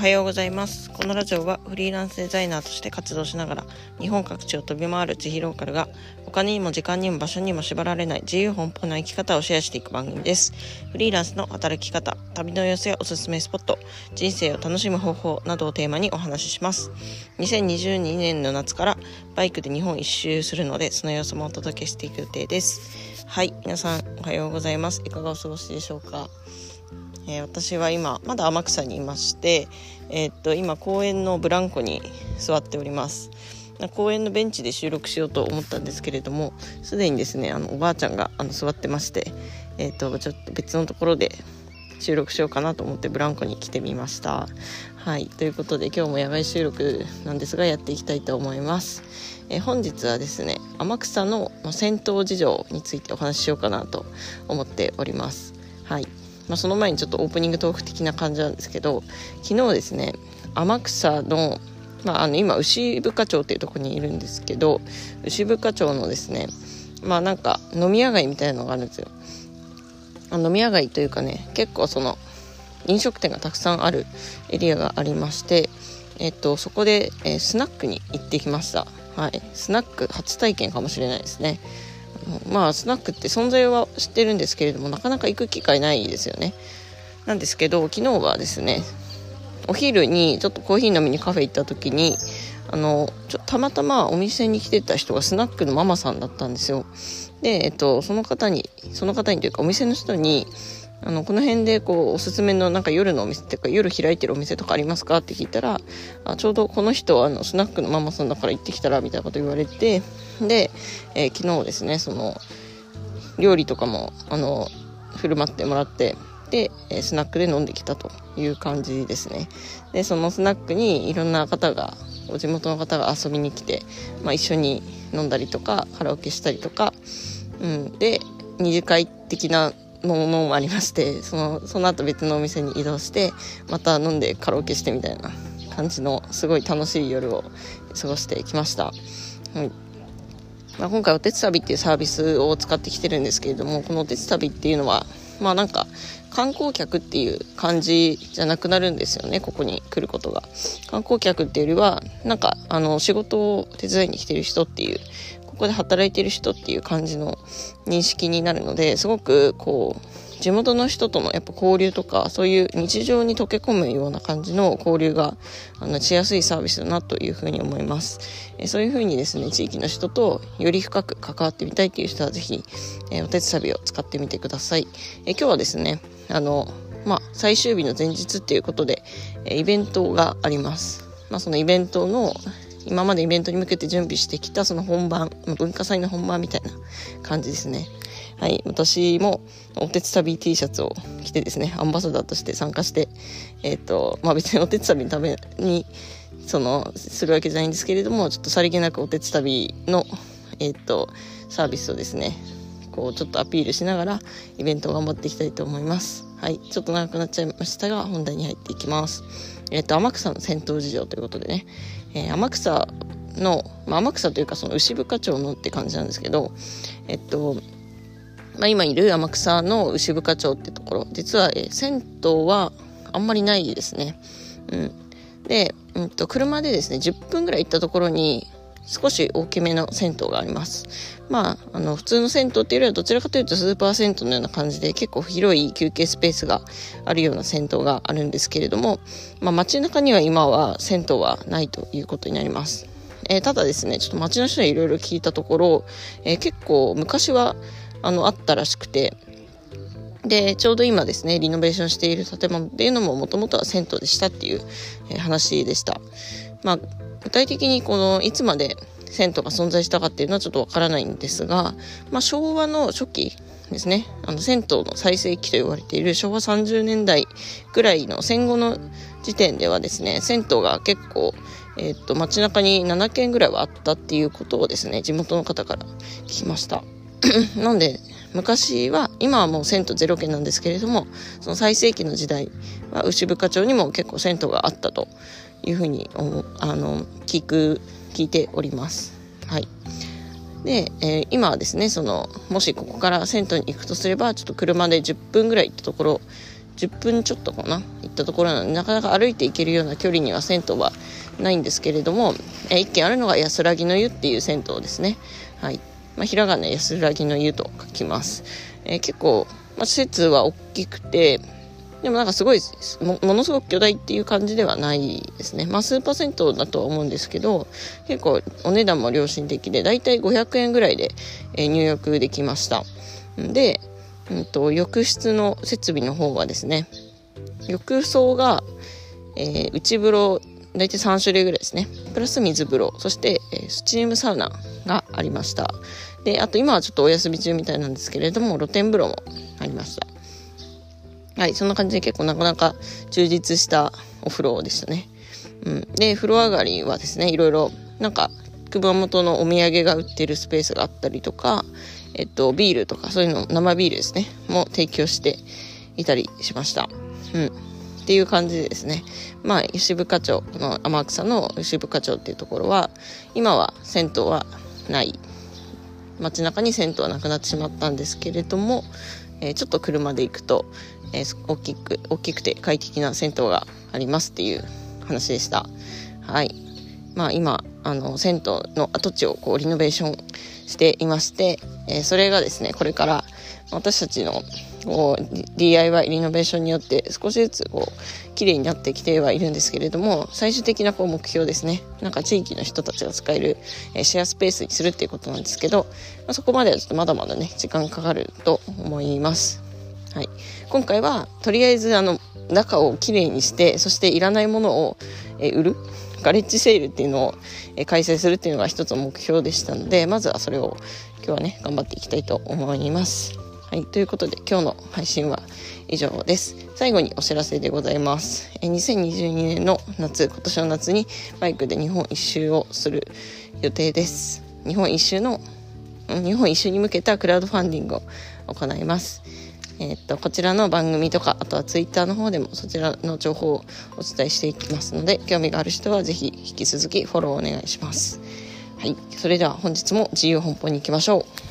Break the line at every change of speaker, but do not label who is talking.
はようございます。このラジオはフリーランスデザイナーとして活動しながら日本各地を飛び回る地ヒローカルがお金にも時間にも場所にも縛られない自由奔放な生き方をシェアしていく番組です。フリーランスの働き方旅の様子やおすすめスポット人生を楽しむ方法などをテーマにお話しします。2022年の夏からバイクで日本一周するのでその様子もお届けしていく予定です。はい皆さんおはようございます。いかがお過ごしでしょうか？えー、私は今まだ天草にいまして、えー、っと今公園のブランコに座っております。公園のベンチで収録しようと思ったんですけれどもすでにですねあのおばあちゃんがあの座ってまして、えー、っとちょっと別のところで収録しようかなと思ってブランコに来てみました。はいということで今日も野外収録なんですがやっていきたいと思います。え本日はですね天草の戦闘事情についてお話ししようかなと思っております。はい。まあ、その前にちょっとオープニングトーク的な感じなんですけど昨日ですね天草の,、まあ、あの今牛深町っていうとこにいるんですけど牛深町のですねまあなんか飲み屋街みたいなのがあるんですよ飲み屋街というかね結構その飲食店がたくさんあるエリアがありましてえっと、そこで、えー、スナックに行ってきました。はい。スナック初体験かもしれないですね。まあスナックって存在は知ってるんですけれどもなかなか行く機会ないですよね。なんですけど昨日はですねお昼にちょっとコーヒー飲みにカフェ行った時にあのちょたまたまお店に来てた人がスナックのママさんだったんですよ。で、えっと、その方にその方にというかお店の人にあのこの辺でこうおすすめのなんか夜のお店っていうか夜開いてるお店とかありますか？って聞いたらあちょうどこの人はあのスナックのママさんだから行ってきたらみたいなこと言われてで、えー、昨日ですねその料理とかもあの振る舞ってもらってでスナックで飲んできたという感じですね。でそのスナックにいろんな方がお地元の方が遊びに来て、まあ、一緒に飲んだりとかカラオケしたりとか、うん、で二次会的なのものもありましてそのその後別のお店に移動してまた飲んでカラオケしてみたいな感じのすごい楽しい夜を過ごしてきました、はい。まあ、今回おてつ旅っていうサービスを使ってきてるんですけれどもこのおてつ旅っていうのはまあなんか観光客っていう感じじゃなくなるんですよねここに来ることが。観光客っていうよりはなんかあの仕事を手伝いに来てる人っていうこで働いてる人っていう感じの認識になるのですごくこう地元の人とのやっぱ交流とかそういう日常に溶け込むような感じの交流があのしやすいサービスだなというふうに思いますえそういうふうにですね地域の人とより深く関わってみたいという人はぜひ、えお手伝いを使ってみてくださいえ今日はですねあのまあ、最終日の前日っていうことで、えイベントがあります。まあ、そのイベントの、今までイベントに向けて準備してきたその本番、文化祭の本番みたいな感じですね。はい。私も、おてつたび T シャツを着てですね、アンバサダーとして参加して、えっ、ー、と、まあ別におてつたびのために、その、するわけじゃないんですけれども、ちょっとさりげなくおてつたびの、えっ、ー、と、サービスをですね、こう、ちょっとアピールしながら、イベントを頑張っていきたいと思います。はい。ちょっと長くなっちゃいましたが、本題に入っていきます。えっ、ー、と、天草の戦闘事情ということでね、えー、天草の、まあ、天草というかその牛深町のって感じなんですけど、えっと、まあ、今いる天草の牛深町ってところ、実は、えー、銭湯はあんまりないですね。うん。で、うんと、車でですね、10分ぐらい行ったところに、少し大きめの銭湯があります。まあ、あの、普通の銭湯っていうよりはどちらかというとスーパー銭湯のような感じで結構広い休憩スペースがあるような銭湯があるんですけれども、まあ街中には今は銭湯はないということになります。えー、ただですね、ちょっと街の人にいろいろ聞いたところ、えー、結構昔はあの、あったらしくて、で、ちょうど今ですね、リノベーションしている建物っていうのももともとは銭湯でしたっていう、話でした。まあ、具体的にこのいつまで銭湯が存在したかっていうのはちょっとわからないんですが、まあ、昭和の初期ですね。あの銭湯の最盛期と言われている昭和30年代ぐらいの戦後の時点ではですね銭湯が結構、えー、っと街中に7軒ぐらいはあったっていうことをですね地元の方から聞きました。なんで昔は今はもう銭湯0軒なんですけれどもその最盛期の時代は牛深町にも結構銭湯があったというふうにあの聞く聞いております。はい。で、えー、今はですねそのもしここから銭湯に行くとすればちょっと車で10分ぐらい行ったところ10分ちょっとかな行ったところなのでなかなか歩いて行けるような距離には銭湯はないんですけれども、え1軒あるのが安らぎの湯っていう銭湯ですねはい、まあ、ひらがな安らぎの湯と書きます、えー、結構、まあ、施設は大きくてでもなんかすごいものすごく巨大っていう感じではないですね。まあスーパー銭湯だとは思うんですけど、結構お値段も良心的で、だいたい500円ぐらいで、え、入浴できました。で、うんと、浴室の設備の方はですね、浴槽が、えー、内風呂、大体3種類ぐらいですね。プラス水風呂、そして、え、スチームサウナがありました。で、あと今はちょっとお休み中みたいなんですけれども、露天風呂もありました。はい、そんな感じで結構なかなか充実したお風呂でしたね。うん。で、風呂上がりはですね、いろいろ、なんか、熊本のお土産が売ってるスペースがあったりとか、えっと、ビールとか、そういうの、生ビールですね、も提供していたりしました。うん。っていう感じでですね。まあ、吉部課長、の天草の吉部課長っていうところは、今は銭湯はない。街中に銭湯はなくなってしまったんですけれども、えー、ちょっと車で行くと、えー、大きく、大きくて快適な銭湯がありますっていう話でした。はい。まあ今、あの、銭湯の跡地をこうリノベーションしていまして、えー、それがですね、これから私たちのこう DIY リノベーションによって少しずつこう綺麗になってきてはいるんですけれども最終的なこう目標ですねなんか地域の人たちが使える、えシェアスペースにするっていうことなんですけど、まあ、そこまではちょっとまだまだね時間かかると思います。はい、今回はとりあえずあの中をきれいにしてそしていらないものを、え売る？ガレッジセールっていうのを、え開催するっていうのが一つの目標でしたのでまずはそれを今日はね頑張っていきたいと思います。はい、ということで今日の配信は以上です。最後にお知らせでございます。え2022年の夏、今年の夏にバイクで日本一周をする予定です。日本一周の、日本一周に向けたクラウドファンディングを行います。え、っと、こちらの番組とか、あとはツイッターの方でもそちらの情報をお伝えしていきますので、興味がある人はぜひ引き続きフォローお願いします。はい。それでは本日も自由奔放に行きましょう。